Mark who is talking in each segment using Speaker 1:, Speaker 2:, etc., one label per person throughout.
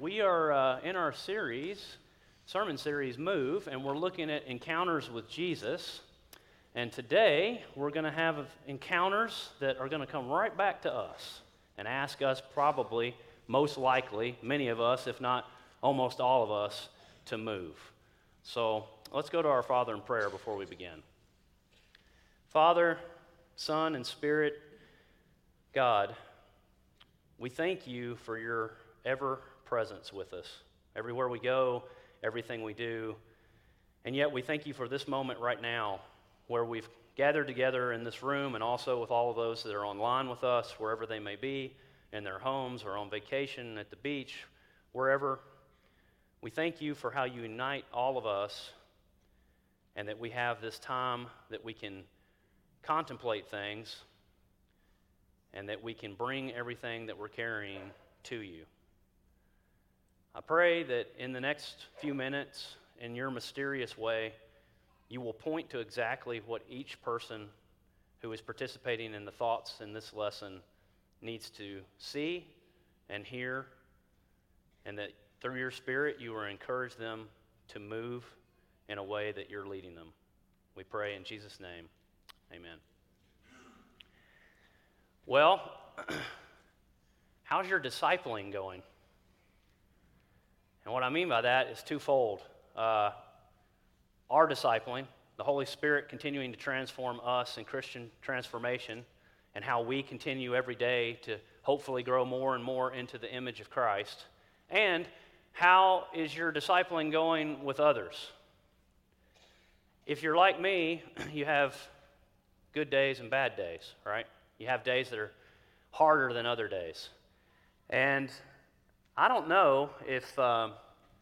Speaker 1: We are uh, in our series, sermon series Move, and we're looking at encounters with Jesus. And today, we're going to have encounters that are going to come right back to us and ask us, probably, most likely, many of us, if not almost all of us, to move. So let's go to our Father in prayer before we begin. Father, Son, and Spirit, God, we thank you for your ever presence with us. Everywhere we go, everything we do. And yet we thank you for this moment right now where we've gathered together in this room and also with all of those that are online with us, wherever they may be, in their homes or on vacation, at the beach, wherever. We thank you for how you unite all of us and that we have this time that we can contemplate things and that we can bring everything that we're carrying to you. I pray that in the next few minutes, in your mysterious way, you will point to exactly what each person who is participating in the thoughts in this lesson needs to see and hear, and that through your Spirit you will encourage them to move in a way that you're leading them. We pray in Jesus' name. Amen. Well, how's your discipling going? And what I mean by that is twofold. Uh, our discipling, the Holy Spirit continuing to transform us in Christian transformation, and how we continue every day to hopefully grow more and more into the image of Christ. And how is your discipling going with others? If you're like me, you have good days and bad days, right? You have days that are harder than other days. And I don't know if, um,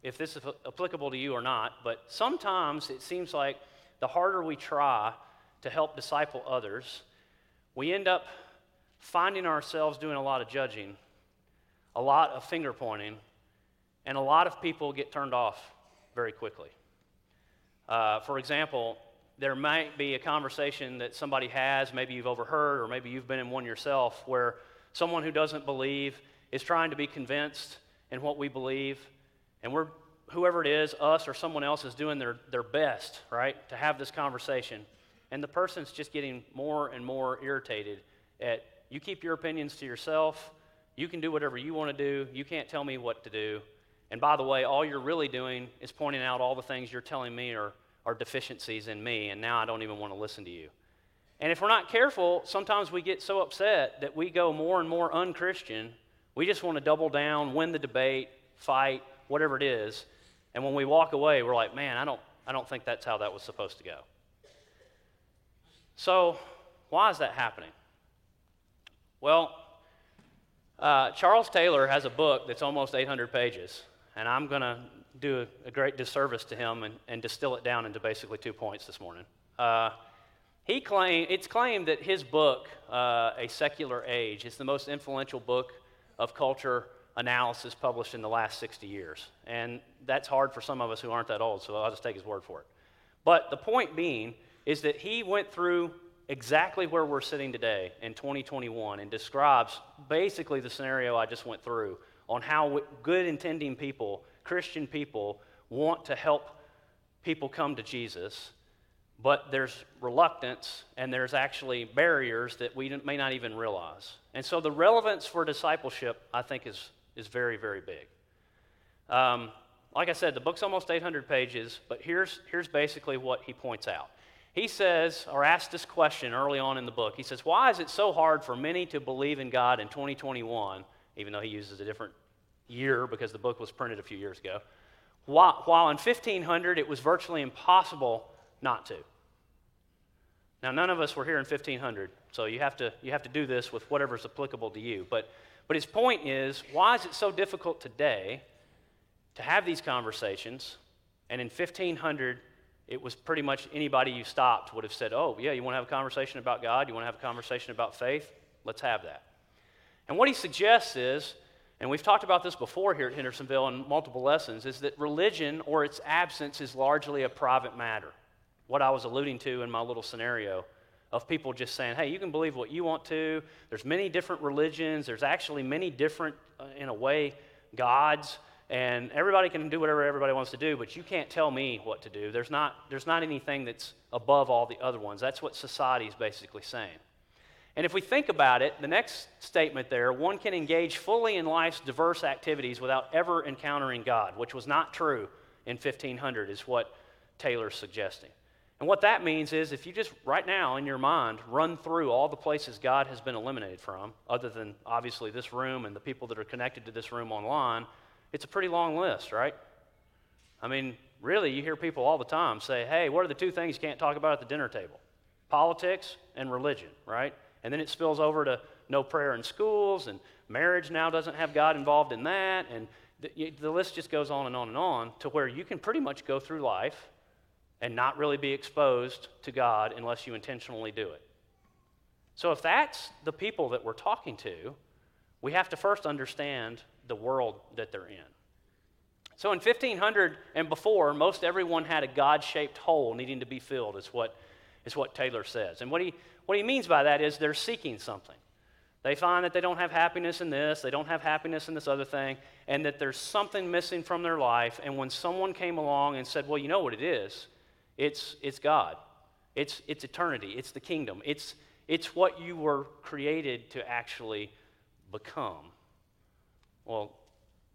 Speaker 1: if this is applicable to you or not, but sometimes it seems like the harder we try to help disciple others, we end up finding ourselves doing a lot of judging, a lot of finger pointing, and a lot of people get turned off very quickly. Uh, for example, there might be a conversation that somebody has, maybe you've overheard, or maybe you've been in one yourself, where someone who doesn't believe is trying to be convinced in what we believe, and we're whoever it is, us or someone else, is doing their, their best, right, to have this conversation. And the person's just getting more and more irritated at you keep your opinions to yourself, you can do whatever you want to do, you can't tell me what to do. And by the way, all you're really doing is pointing out all the things you're telling me are, are deficiencies in me, and now I don't even want to listen to you. And if we're not careful, sometimes we get so upset that we go more and more unchristian we just want to double down, win the debate, fight, whatever it is. And when we walk away, we're like, man, I don't, I don't think that's how that was supposed to go. So, why is that happening? Well, uh, Charles Taylor has a book that's almost 800 pages, and I'm going to do a, a, great disservice to him and, and, distill it down into basically two points this morning. Uh, he claim, it's claimed that his book, uh, A Secular Age, is the most influential book of culture analysis published in the last 60 years. And that's hard for some of us who aren't that old, so I'll just take his word for it. But the point being is that he went through exactly where we're sitting today in 2021 and describes basically the scenario I just went through on how good intending people, Christian people, want to help people come to Jesus but there's reluctance and there's actually barriers that we may not even realize. And so the relevance for discipleship, I think, is, is very, very big. Um, like I said, the book's almost 800 pages, but here's, here's basically what he points out. He says, or asks this question early on in the book. He says, Why is it so hard for many to believe in God in 2021, even though he uses a different year because the book was printed a few years ago, while, while in 1500 it was virtually impossible not to. Now, none of us were here in 1500, so you have to, you have to do this with whatever's applicable to you. But, but his point is why is it so difficult today to have these conversations? And in 1500, it was pretty much anybody you stopped would have said, Oh, yeah, you want to have a conversation about God? You want to have a conversation about faith? Let's have that. And what he suggests is, and we've talked about this before here at Hendersonville in multiple lessons, is that religion or its absence is largely a private matter what I was alluding to in my little scenario of people just saying, hey, you can believe what you want to. There's many different religions. There's actually many different, uh, in a way, gods. and everybody can do whatever everybody wants to do, but you can't tell me what to do. There's not, there's not anything that's above all the other ones. That's what society is basically saying. And if we think about it, the next statement there, one can engage fully in life's diverse activities without ever encountering God, which was not true in 1500, is what Taylor's suggesting. And what that means is if you just right now in your mind run through all the places God has been eliminated from, other than obviously this room and the people that are connected to this room online, it's a pretty long list, right? I mean, really, you hear people all the time say, hey, what are the two things you can't talk about at the dinner table? Politics and religion, right? And then it spills over to no prayer in schools, and marriage now doesn't have God involved in that. And the, the list just goes on and on and on to where you can pretty much go through life and not really be exposed to God unless you intentionally do it. So, if that's the people that we're talking to, we have to first understand the world that they're in. So, in 1500 and before, most everyone had a God shaped hole needing to be filled, is what, is what Taylor says. And what he, what he means by that is they're seeking something. They find that they don't have happiness in this, they don't have happiness in this other thing, and that there's something missing from their life. And when someone came along and said, Well, you know what it is? It's, it's God, it's, it's eternity, it's the kingdom, it's, it's what you were created to actually become. Well,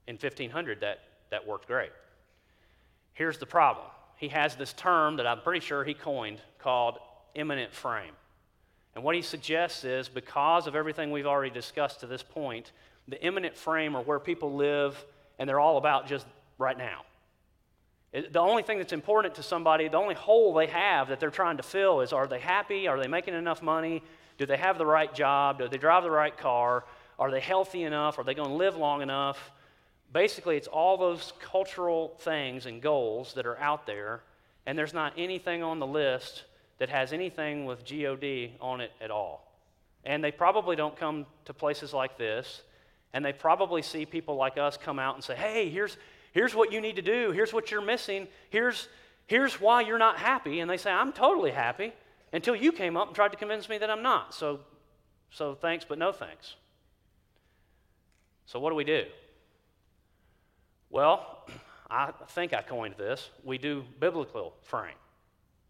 Speaker 1: in 1500, that, that worked great. Here's the problem he has this term that I'm pretty sure he coined called immanent frame. And what he suggests is because of everything we've already discussed to this point, the immanent frame are where people live and they're all about just right now. The only thing that's important to somebody, the only hole they have that they're trying to fill is are they happy? Are they making enough money? Do they have the right job? Do they drive the right car? Are they healthy enough? Are they going to live long enough? Basically, it's all those cultural things and goals that are out there, and there's not anything on the list that has anything with God on it at all. And they probably don't come to places like this, and they probably see people like us come out and say, hey, here's, here's what you need to do, here's what you're missing, here's, here's why you're not happy. And they say, I'm totally happy until you came up and tried to convince me that I'm not. So, so thanks, but no thanks. So, what do we do? Well, I think I coined this. We do biblical frame.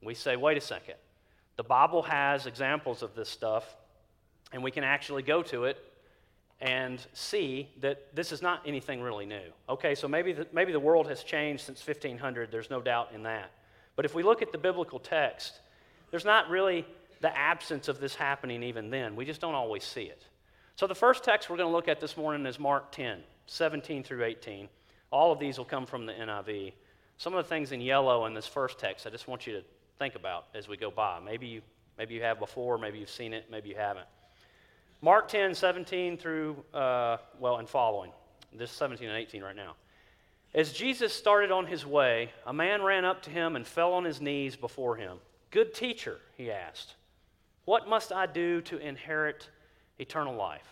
Speaker 1: We say, wait a second. The Bible has examples of this stuff, and we can actually go to it and see that this is not anything really new. Okay, so maybe the, maybe the world has changed since 1500, there's no doubt in that. But if we look at the biblical text, there's not really the absence of this happening even then. We just don't always see it. So the first text we're going to look at this morning is Mark 10, 17 through 18. All of these will come from the NIV. Some of the things in yellow in this first text, I just want you to think about as we go by. Maybe you, maybe you have before, maybe you've seen it, maybe you haven't. Mark 10, 17 through, uh, well, and following. This 17 and 18 right now. As Jesus started on his way, a man ran up to him and fell on his knees before him. Good teacher, he asked, what must I do to inherit eternal life?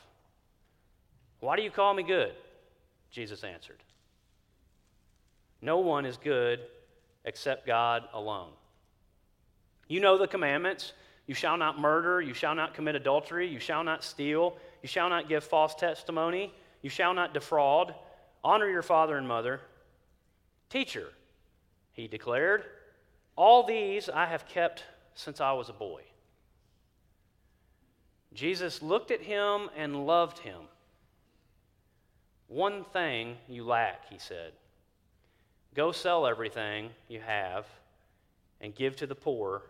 Speaker 1: Why do you call me good? Jesus answered. No one is good except God alone. You know the commandments. You shall not murder. You shall not commit adultery. You shall not steal. You shall not give false testimony. You shall not defraud. Honor your father and mother. Teacher, he declared, all these I have kept since I was a boy. Jesus looked at him and loved him. One thing you lack, he said. Go sell everything you have and give to the poor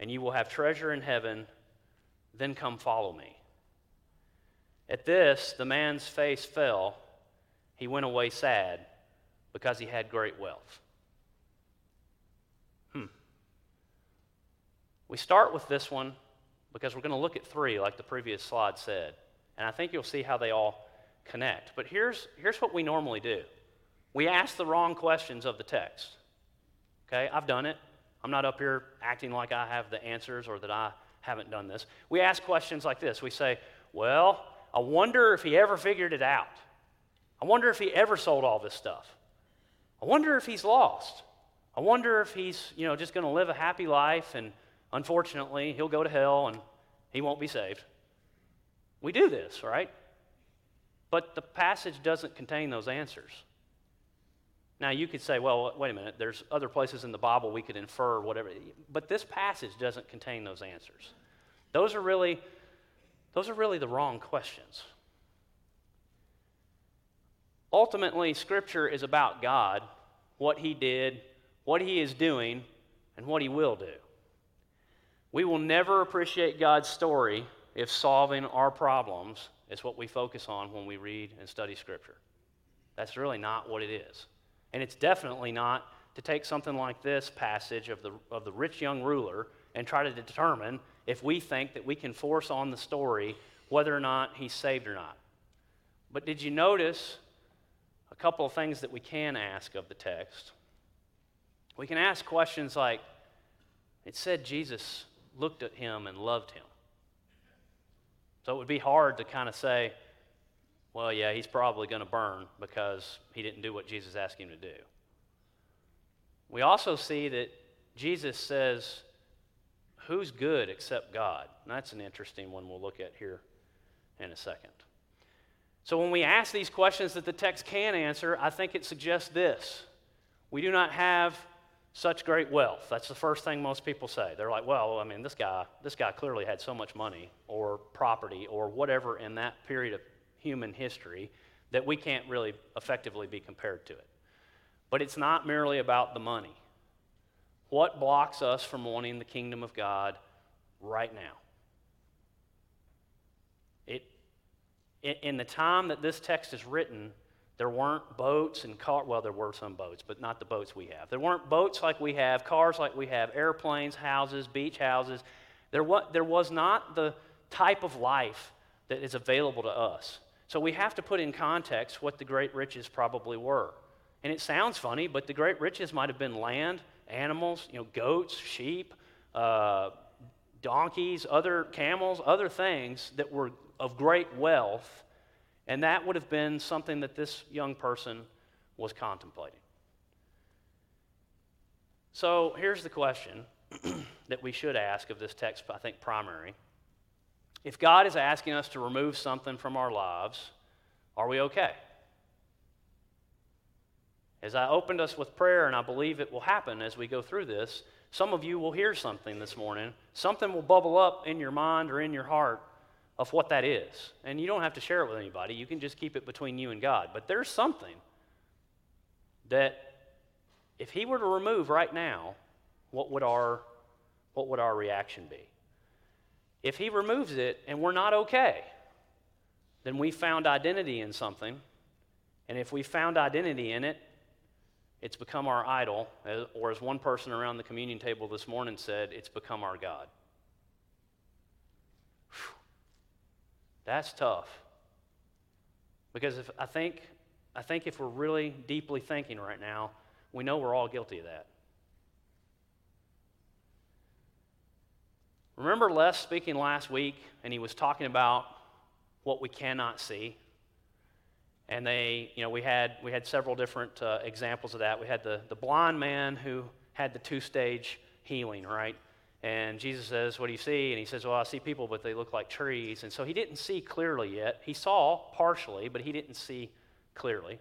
Speaker 1: and you will have treasure in heaven. Then come follow me. At this, the man's face fell. He went away sad because he had great wealth. Hmm. We start with this one because we're going to look at three, like the previous slide said. And I think you'll see how they all connect. But here's, here's what we normally do we ask the wrong questions of the text. Okay, I've done it. I'm not up here acting like I have the answers or that I haven't done this. We ask questions like this We say, Well, I wonder if he ever figured it out. I wonder if he ever sold all this stuff. I wonder if he's lost. I wonder if he's, you know, just going to live a happy life and unfortunately he'll go to hell and he won't be saved. We do this, right? But the passage doesn't contain those answers. Now, you could say, well, wait a minute, there's other places in the Bible we could infer whatever. But this passage doesn't contain those answers. Those are really, those are really the wrong questions. Ultimately, Scripture is about God, what He did, what He is doing, and what He will do. We will never appreciate God's story if solving our problems is what we focus on when we read and study Scripture. That's really not what it is. And it's definitely not to take something like this passage of the, of the rich young ruler and try to determine if we think that we can force on the story whether or not he's saved or not. But did you notice a couple of things that we can ask of the text? We can ask questions like it said Jesus looked at him and loved him. So it would be hard to kind of say, well, yeah, he's probably going to burn because he didn't do what Jesus asked him to do. We also see that Jesus says, Who's good except God? And that's an interesting one we'll look at here in a second. So, when we ask these questions that the text can answer, I think it suggests this We do not have such great wealth. That's the first thing most people say. They're like, well, I mean, this guy, this guy clearly had so much money or property or whatever in that period of human history that we can't really effectively be compared to it. But it's not merely about the money. What blocks us from wanting the kingdom of God right now? It, in the time that this text is written, there weren't boats and cars. Well, there were some boats, but not the boats we have. There weren't boats like we have, cars like we have, airplanes, houses, beach houses. There was, there was not the type of life that is available to us. So we have to put in context what the great riches probably were. And it sounds funny, but the great riches might have been land, animals, you know, goats, sheep, uh, donkeys, other camels, other things that were of great wealth. And that would have been something that this young person was contemplating. So here's the question that we should ask of this text, I think, primary. If God is asking us to remove something from our lives, are we okay? As I opened us with prayer, and I believe it will happen as we go through this, some of you will hear something this morning. Something will bubble up in your mind or in your heart of what that is. And you don't have to share it with anybody, you can just keep it between you and God. But there's something that if He were to remove right now, what would our, what would our reaction be? If he removes it and we're not okay, then we found identity in something. And if we found identity in it, it's become our idol, uh, or as one person around the communion table this morning said, it's become our God. Whew. That's tough. Because if, I, think, I think if we're really deeply thinking right now, we know we're all guilty of that. Remember Les speaking last week, and he was talking about what we cannot see. And they, you know, we had, we had several different uh, examples of that. We had the, the blind man who had the two stage healing, right? And Jesus says, What do you see? And he says, Well, I see people, but they look like trees. And so he didn't see clearly yet. He saw partially, but he didn't see clearly.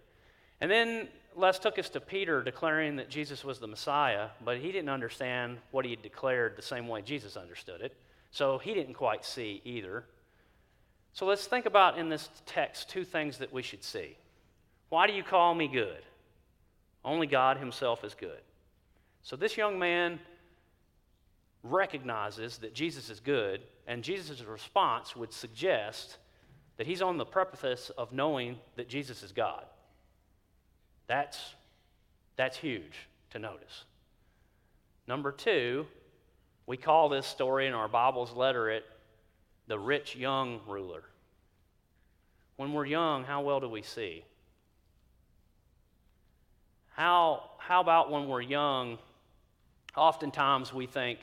Speaker 1: And then Les took us to Peter declaring that Jesus was the Messiah, but he didn't understand what he had declared the same way Jesus understood it. So he didn't quite see either. So let's think about in this text two things that we should see. Why do you call me good? Only God Himself is good. So this young man recognizes that Jesus is good, and Jesus' response would suggest that he's on the precipice of knowing that Jesus is God. That's, that's huge to notice. Number two, we call this story in our Bibles letter it the rich young ruler. When we're young, how well do we see? How, how about when we're young? Oftentimes we think,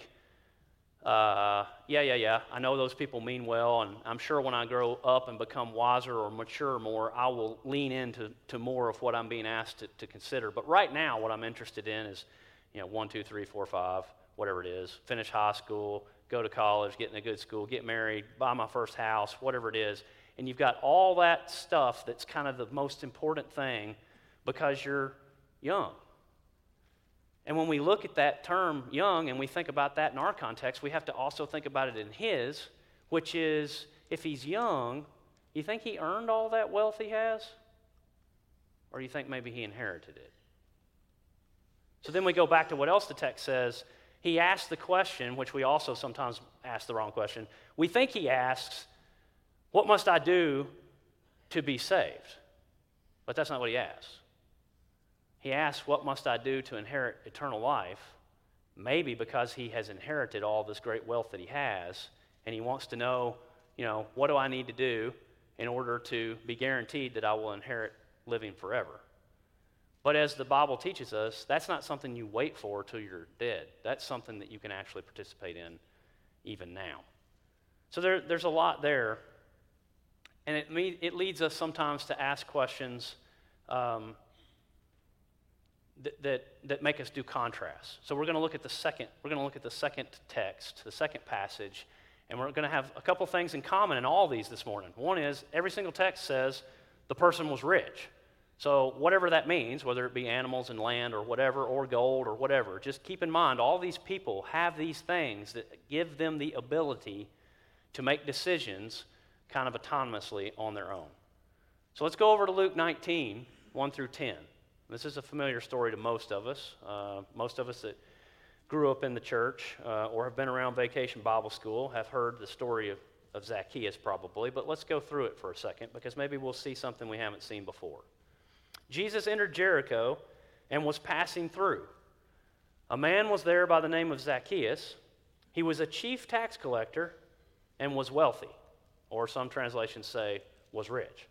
Speaker 1: uh, yeah, yeah, yeah, I know those people mean well, and I'm sure when I grow up and become wiser or mature more, I will lean into to more of what I'm being asked to, to consider. But right now, what I'm interested in is, you know, one, two, three, four, five, whatever it is, finish high school, go to college, get in a good school, get married, buy my first house, whatever it is. And you've got all that stuff that's kind of the most important thing because you're, young. And when we look at that term young and we think about that in our context, we have to also think about it in his, which is if he's young, you think he earned all that wealth he has? Or you think maybe he inherited it? So then we go back to what else the text says. He asks the question, which we also sometimes ask the wrong question. We think he asks, What must I do to be saved? But that's not what he asks. He asks, What must I do to inherit eternal life? Maybe because he has inherited all this great wealth that he has, and he wants to know, you know, what do I need to do in order to be guaranteed that I will inherit living forever? But as the Bible teaches us, that's not something you wait for till you're dead. That's something that you can actually participate in even now. So there, there's a lot there. And it, it leads us sometimes to ask questions um, that, that, that make us do contrasts. So we're going to look at the second, we're going to look at the second text, the second passage, and we're going to have a couple things in common in all these this morning. One is every single text says the person was rich. So, whatever that means, whether it be animals and land or whatever, or gold or whatever, just keep in mind all these people have these things that give them the ability to make decisions kind of autonomously on their own. So, let's go over to Luke 19, 1 through 10. This is a familiar story to most of us. Uh, most of us that grew up in the church uh, or have been around vacation Bible school have heard the story of, of Zacchaeus probably, but let's go through it for a second because maybe we'll see something we haven't seen before. Jesus entered Jericho and was passing through. A man was there by the name of Zacchaeus. He was a chief tax collector and was wealthy, or some translations say was rich.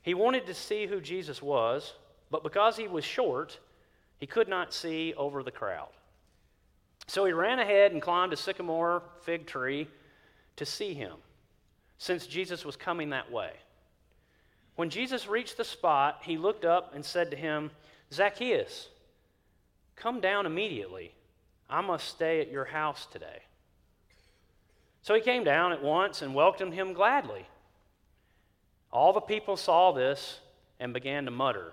Speaker 1: He wanted to see who Jesus was, but because he was short, he could not see over the crowd. So he ran ahead and climbed a sycamore fig tree to see him, since Jesus was coming that way. When Jesus reached the spot, he looked up and said to him, Zacchaeus, come down immediately. I must stay at your house today. So he came down at once and welcomed him gladly. All the people saw this and began to mutter,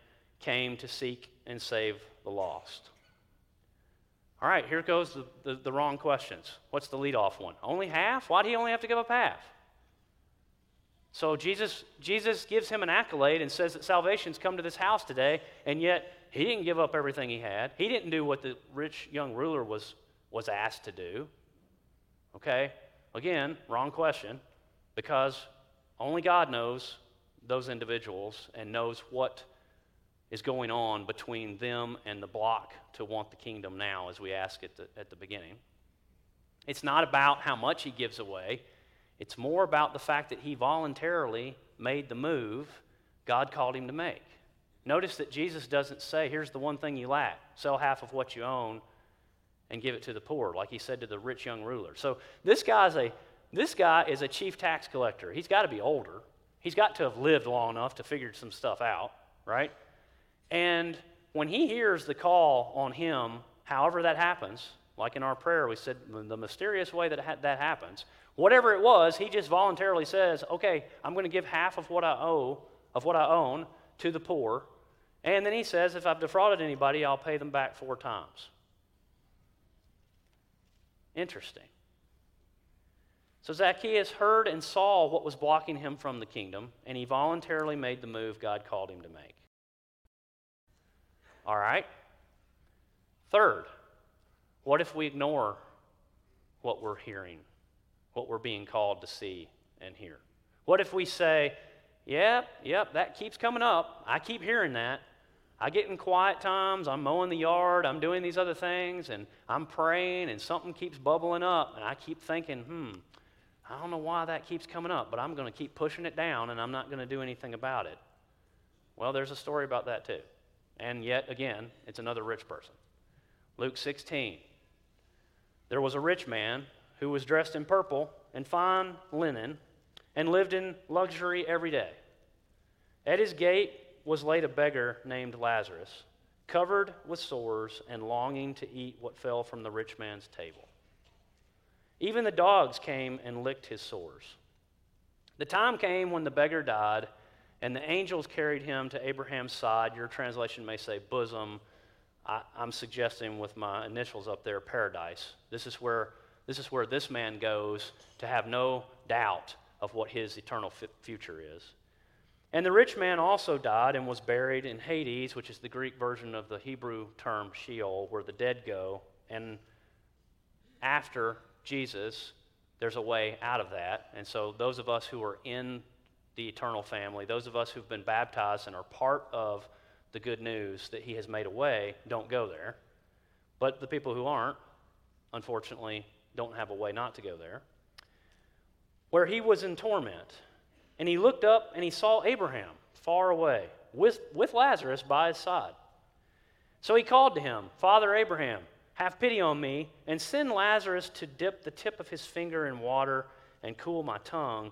Speaker 1: came to seek and save the lost. All right, here goes the, the, the wrong questions. What's the lead-off one? Only half? Why do he only have to give up half? So Jesus, Jesus gives him an accolade and says that salvation's come to this house today, and yet he didn't give up everything he had. He didn't do what the rich young ruler was, was asked to do. Okay? Again, wrong question, because only God knows those individuals and knows what is going on between them and the block to want the kingdom now, as we asked at the, at the beginning. It's not about how much he gives away, it's more about the fact that he voluntarily made the move God called him to make. Notice that Jesus doesn't say, here's the one thing you lack sell half of what you own and give it to the poor, like he said to the rich young ruler. So this guy's a this guy is a chief tax collector. He's got to be older. He's got to have lived long enough to figure some stuff out, right? And when he hears the call on him, however that happens, like in our prayer, we said the mysterious way that ha- that happens, Whatever it was, he just voluntarily says, okay, I'm going to give half of what I owe, of what I own, to the poor. And then he says, if I've defrauded anybody, I'll pay them back four times. Interesting. So Zacchaeus heard and saw what was blocking him from the kingdom, and he voluntarily made the move God called him to make. All right. Third, what if we ignore what we're hearing? what we're being called to see and hear? What if we say, Yep, yep, that keeps coming up. I keep hearing that. I get in quiet times, I'm mowing the yard, I'm doing these other things, and I'm praying, and something keeps bubbling up, and I keep thinking, hmm, I don't know why that keeps coming up, but I'm going to keep pushing it down, and I'm not going to do anything about it. Well, there's a story about that too. And yet again, it's another rich person. Luke 16. There was a rich man who was dressed in purple and fine linen and lived in luxury every day. At his gate was laid a beggar named Lazarus, covered with sores and longing to eat what fell from the rich man's table. Even the dogs came and licked his sores. The time came when the beggar died, and the angels carried him to Abraham's side. Your translation may say bosom. I, am suggesting with my initials up there, paradise. This is where this is where this man goes to have no doubt of what his eternal future is. And the rich man also died and was buried in Hades, which is the Greek version of the Hebrew term Sheol, where the dead go. And after Jesus, there's a way out of that. And so, those of us who are in the eternal family, those of us who've been baptized and are part of the good news that He has made a way, don't go there. But the people who aren't, unfortunately, don't have a way not to go there. Where he was in torment. And he looked up and he saw Abraham far away with, with Lazarus by his side. So he called to him, Father Abraham, have pity on me, and send Lazarus to dip the tip of his finger in water and cool my tongue,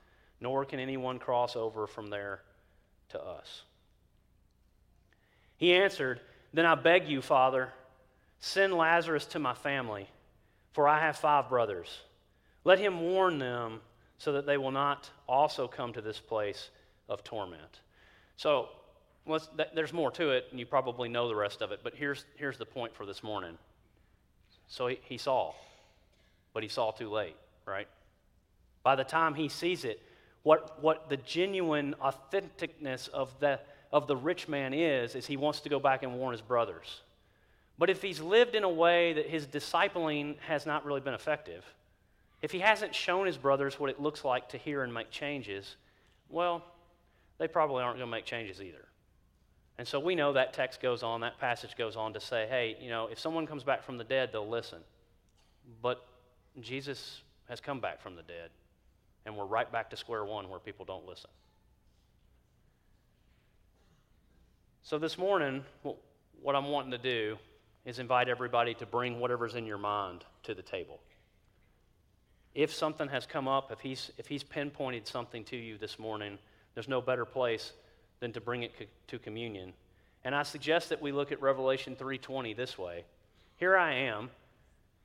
Speaker 1: nor can anyone cross over from there to us. He answered, Then I beg you, Father, send Lazarus to my family for I have five brothers. Let him warn them so that they will not also come to this place of torment. So, there's more to it, and you probably know the rest of it, but here's, here's the point for this morning. So he, he saw, but he saw too late, right? By the time he sees it, what, what the genuine authenticness of the, of the rich man is, is he wants to go back and warn his brothers. But if he's lived in a way that his discipling has not really been effective, if he hasn't shown his brothers what it looks like to hear and make changes, well, they probably aren't going to make changes either. And so we know that text goes on, that passage goes on to say, hey, you know, if someone comes back from the dead, they'll listen. But Jesus has come back from the dead, and we're right back to square one where people don't listen. So this morning, what I'm wanting to do is invite everybody to bring whatever's in your mind to the table. If something has come up, if he's, if he's pinpointed something to you this morning, there's no better place than to bring it co- to communion. And I suggest that we look at Revelation 3:20 this way. Here I am.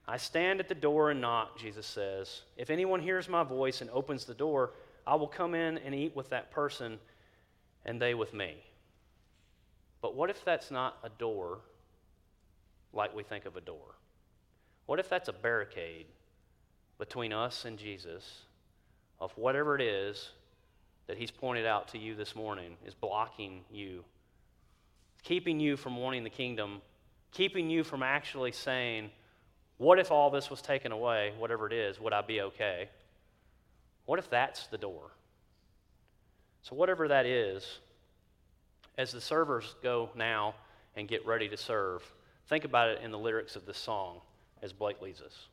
Speaker 1: I stand at the door and knock, Jesus says. If anyone hears my voice and opens the door, I will come in and eat with that person and they with me. But what if that's not a door like we think of a door? What if that's a barricade between us and Jesus of whatever it is that He's pointed out to you this morning is blocking you, keeping you from wanting the kingdom, keeping you from actually saying, What if all this was taken away, whatever it is, would I be okay? What if that's the door? So, whatever that is, as the servers go now and get ready to serve, Think about it in the lyrics of this song as Blake leads us.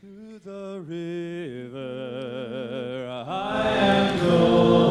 Speaker 2: To the river I am going,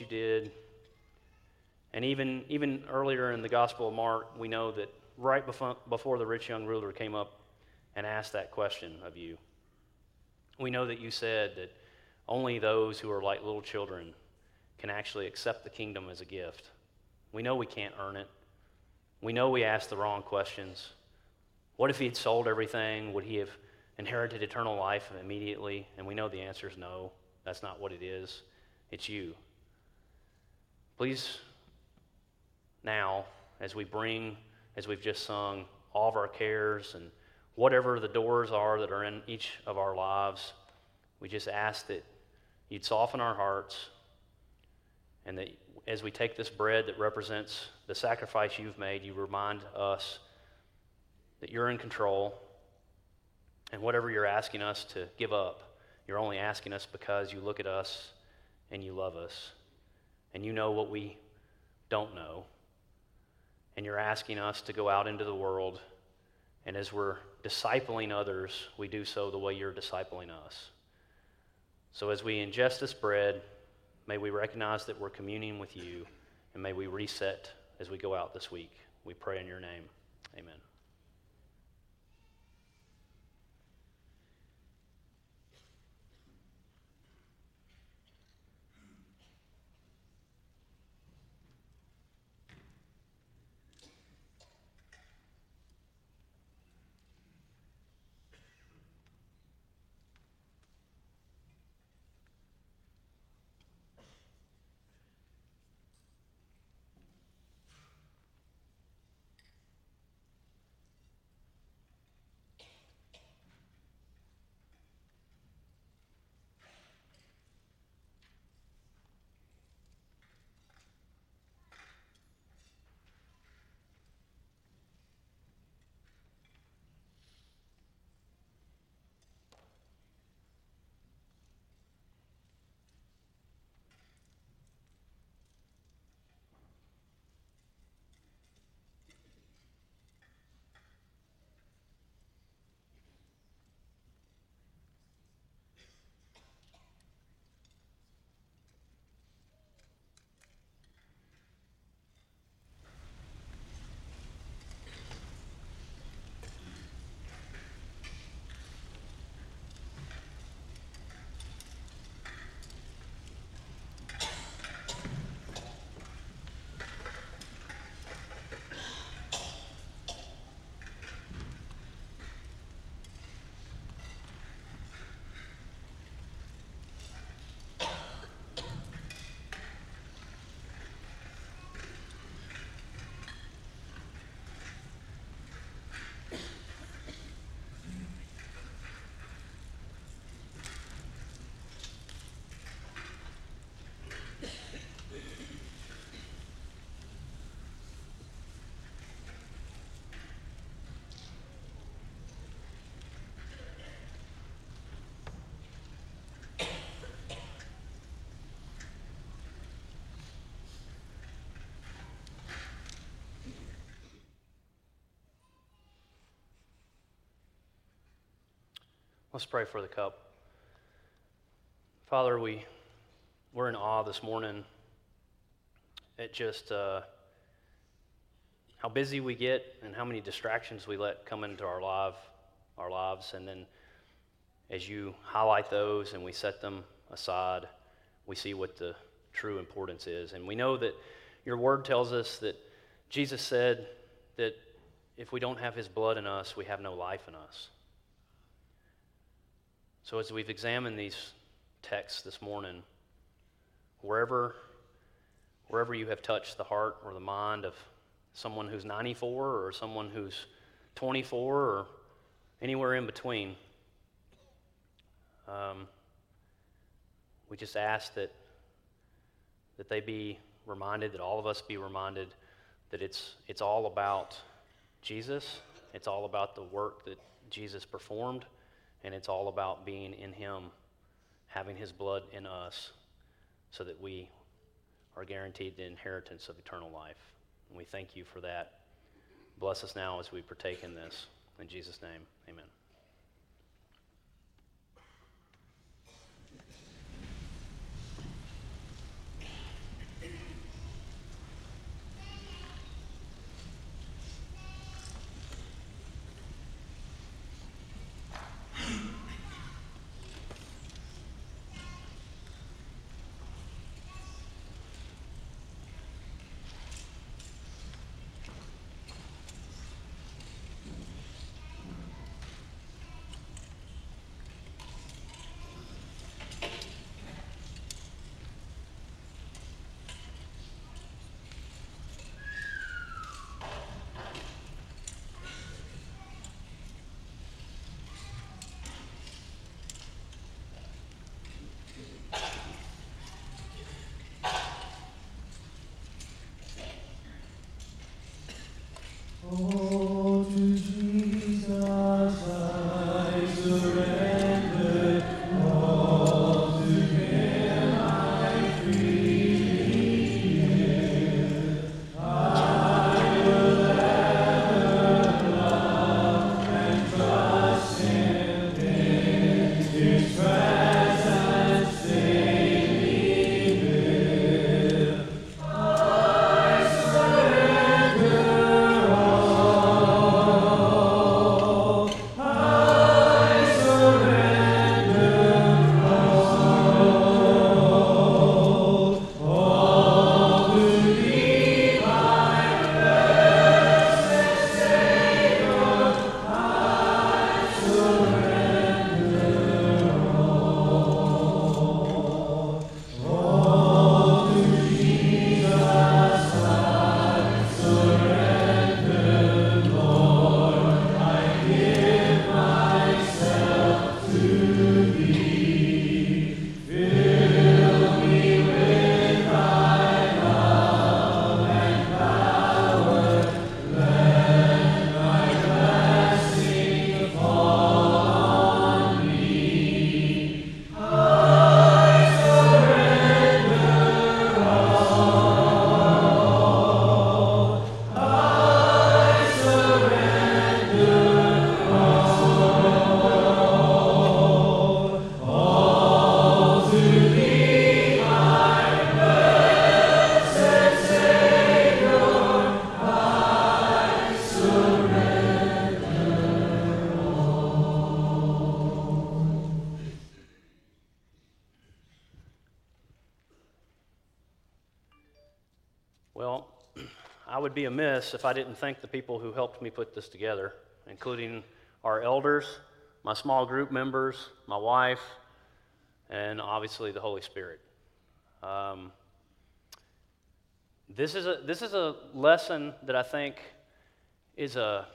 Speaker 1: you did. And even, even earlier in the Gospel of Mark, we know that right before, before the rich young ruler came up and asked that question of you, we know that you said that only those who are like little children can actually accept the kingdom as a gift. We know we can't earn it. We know we asked the wrong questions. What if he had sold everything? Would he have inherited eternal life immediately? And we know the answer is no. That's not what it is. It's you. Please, now, as we bring, as we've just sung, all of our cares and whatever the doors are that are in each of our lives, we just ask that you'd soften our hearts and that as we take this bread that represents the sacrifice you've made, you remind us that you're in control and whatever you're asking us to give up, you're only asking us because you look at us and you love us and you know what we don't know. And you're asking us to go out into the world, and as we're discipling others, we do so the way you're discipling us. So as we ingest this bread, may we recognize that we're communing with you, and may we reset as we go out this week. We pray in your name. Amen. Let's pray for the cup. Father, we, we're in awe this morning at just uh, how busy we get and how many distractions we let come into our, life, our lives. And then as you highlight those and we set them aside, we see what the true importance is. And we know that your word tells us that Jesus said that if we don't have his blood in us, we have no life in us. So, as we've examined these texts this morning, wherever, wherever you have touched the heart or the mind of someone who's 94 or someone who's 24 or anywhere in between, um, we just ask that, that they be reminded, that all of us be reminded that it's, it's all about Jesus. It's all about the work that Jesus performed and it's all about being in Him, having His blood in us, so that we are guaranteed the inheritance of eternal life. And we thank you for that. Bless us now as we partake in this. In Jesus' name, amen. Would be amiss if I didn't thank the people who helped me put this together, including our elders, my small group members, my wife, and obviously the Holy Spirit. Um, this is a this is a lesson that I think is a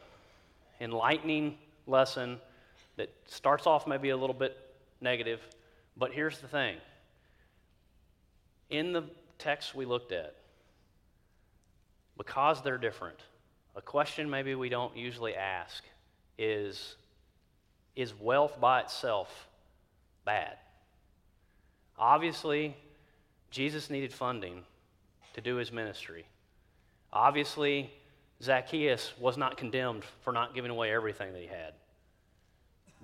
Speaker 1: enlightening lesson that starts off maybe a little bit negative, but here's the thing. In the text we looked at, because they're different, a question maybe we don't usually ask is Is wealth by itself bad? Obviously, Jesus needed funding to do his ministry. Obviously, Zacchaeus was not condemned for not giving away everything that he had.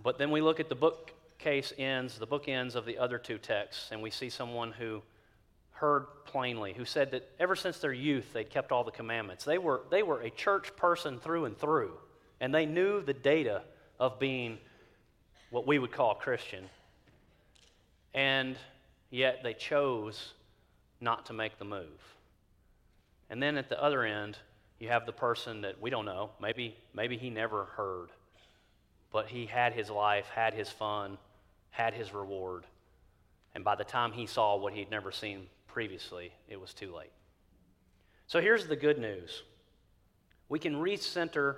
Speaker 1: But then we look at the bookcase ends, the bookends of the other two texts, and we see someone who heard plainly, who said that ever since their youth they'd kept all the commandments. They were, they were a church person through and through, and they knew the data of being what we would call Christian. And yet they chose not to make the move. And then at the other end, you have the person that we don't know. Maybe, maybe he never heard, but he had his life, had his fun, had his reward. And by the time he saw what he'd never seen previously, it was too late. So here's the good news we can recenter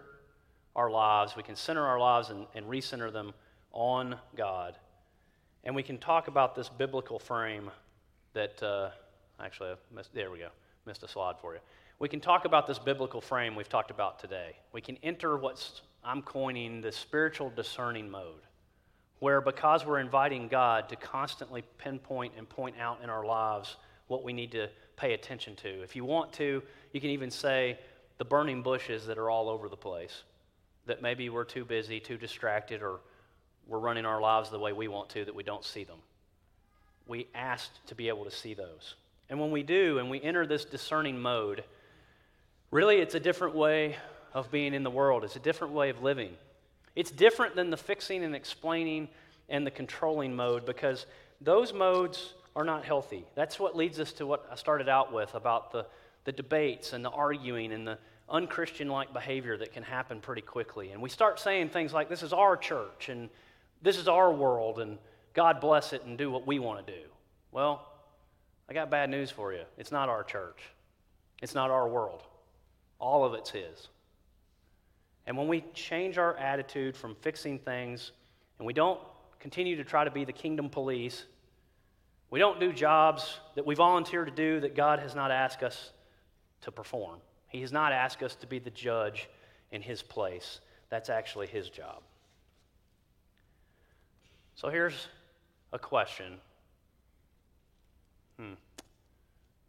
Speaker 1: our lives, we can center our lives and, and recenter them on God. And we can talk about this biblical frame that, uh, actually, missed, there we go, missed a slide for you. We can talk about this biblical frame we've talked about today. We can enter what I'm coining the spiritual discerning mode, where because we're inviting God to constantly pinpoint and point out in our lives what we need to pay attention to. If you want to, you can even say the burning bushes that are all over the place, that maybe we're too busy, too distracted, or we're running our lives the way we want to that we don't see them. We asked to be able to see those. And when we do, and we enter this discerning mode, really it's a different way of being in the world, it's a different way of living. It's different than the fixing and explaining and the controlling mode because those modes are not healthy. That's what leads us to what I started out with about the, the debates and the arguing and the unchristian like behavior that can happen pretty quickly. And we start saying things like, This is our church and this is our world and God bless it and do what we want to do. Well, I got bad news for you. It's not our church, it's not our world. All of it's His. And when we change our attitude from fixing things and we don't continue to try to be the kingdom police, we don't do jobs that we volunteer to do that God has not asked us to perform. He has not asked us to be the judge in his place. That's actually his job. So here's a question. Hmm.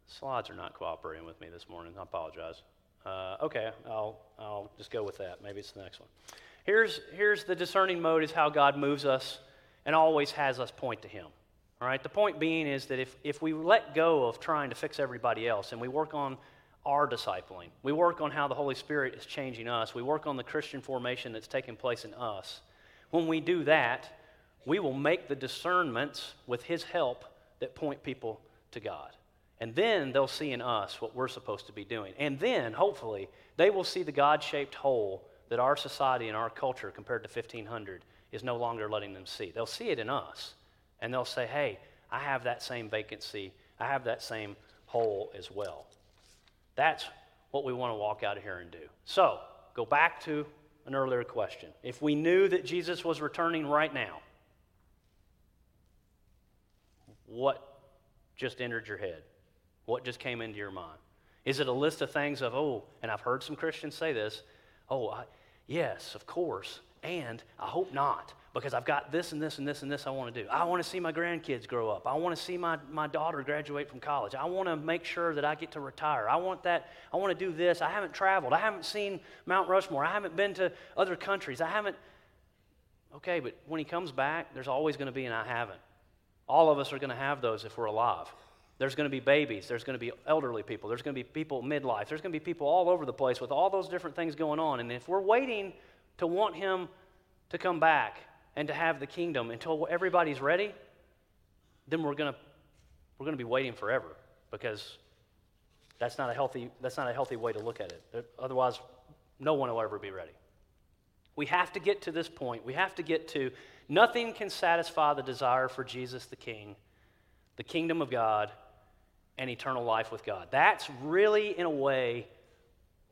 Speaker 1: Slides are not cooperating with me this morning. I apologize. Uh, okay, I'll, I'll just go with that. Maybe it's the next one. Here's, here's the discerning mode is how God moves us and always has us point to Him. All right, the point being is that if, if we let go of trying to fix everybody else and we work on our discipling, we work on how the Holy Spirit is changing us, we work on the Christian formation that's taking place in us, when we do that, we will make the discernments with His help that point people to God. And then they'll see in us what we're supposed to be doing. And then, hopefully, they will see the God shaped hole that our society and our culture, compared to 1500, is no longer letting them see. They'll see it in us. And they'll say, hey, I have that same vacancy. I have that same hole as well. That's what we want to walk out of here and do. So, go back to an earlier question. If we knew that Jesus was returning right now, what just entered your head? What just came into your mind? Is it a list of things of, oh, and I've heard some Christians say this, oh, I, yes, of course, and I hope not, because I've got this and this and this and this I want to do. I want to see my grandkids grow up. I want to see my, my daughter graduate from college. I want to make sure that I get to retire. I want that. I want to do this. I haven't traveled. I haven't seen Mount Rushmore. I haven't been to other countries. I haven't. Okay, but when he comes back, there's always going to be an I haven't. All of us are going to have those if we're alive. There's going to be babies. There's going to be elderly people. There's going to be people midlife. There's going to be people all over the place with all those different things going on. And if we're waiting to want him to come back and to have the kingdom until everybody's ready, then we're going to, we're going to be waiting forever because that's not, a healthy, that's not a healthy way to look at it. Otherwise, no one will ever be ready. We have to get to this point. We have to get to Nothing can satisfy the desire for Jesus the King, the kingdom of God, and eternal life with God. That's really, in a way,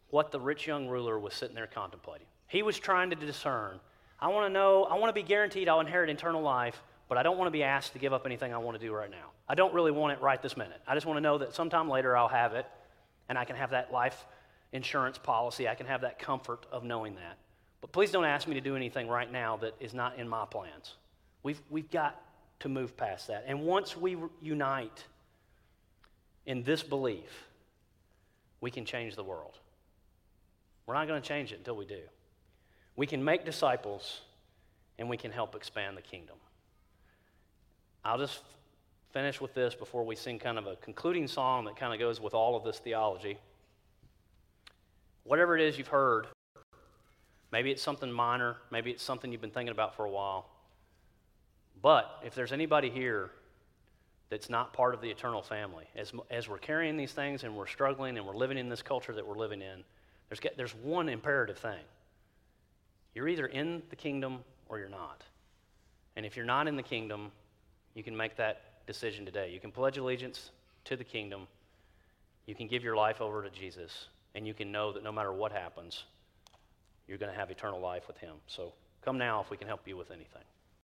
Speaker 1: what the rich young ruler was sitting there contemplating. He was trying to discern I want to know, I want to be guaranteed I'll inherit eternal life, but I don't want to be asked to give up anything I want to do right now. I don't really want it right this minute. I just want to know that sometime later I'll have it and I can have that life insurance policy. I can have that comfort of knowing that. But please don't ask me to do anything right now that is not in my plans. We've, we've got to move past that. And once we unite in this belief, we can change the world. We're not going to change it until we do. We can make disciples and we can help expand the kingdom. I'll just finish with this before we sing kind of a concluding song that kind of goes with all of this theology. Whatever it is you've heard, Maybe it's something minor, maybe it's something you've been thinking about for a while. But if there's anybody here that's not part of the eternal family, as, as we're carrying these things and we're struggling and we're living in this culture that we're living in, there's, there's one imperative thing. You're either in the kingdom or you're not. And if you're not in the kingdom, you can make that decision today. You can pledge allegiance to the kingdom, you can give your life over to Jesus, and you can know that no matter what happens, you're going to have eternal life with him. So come now if we can help you with anything.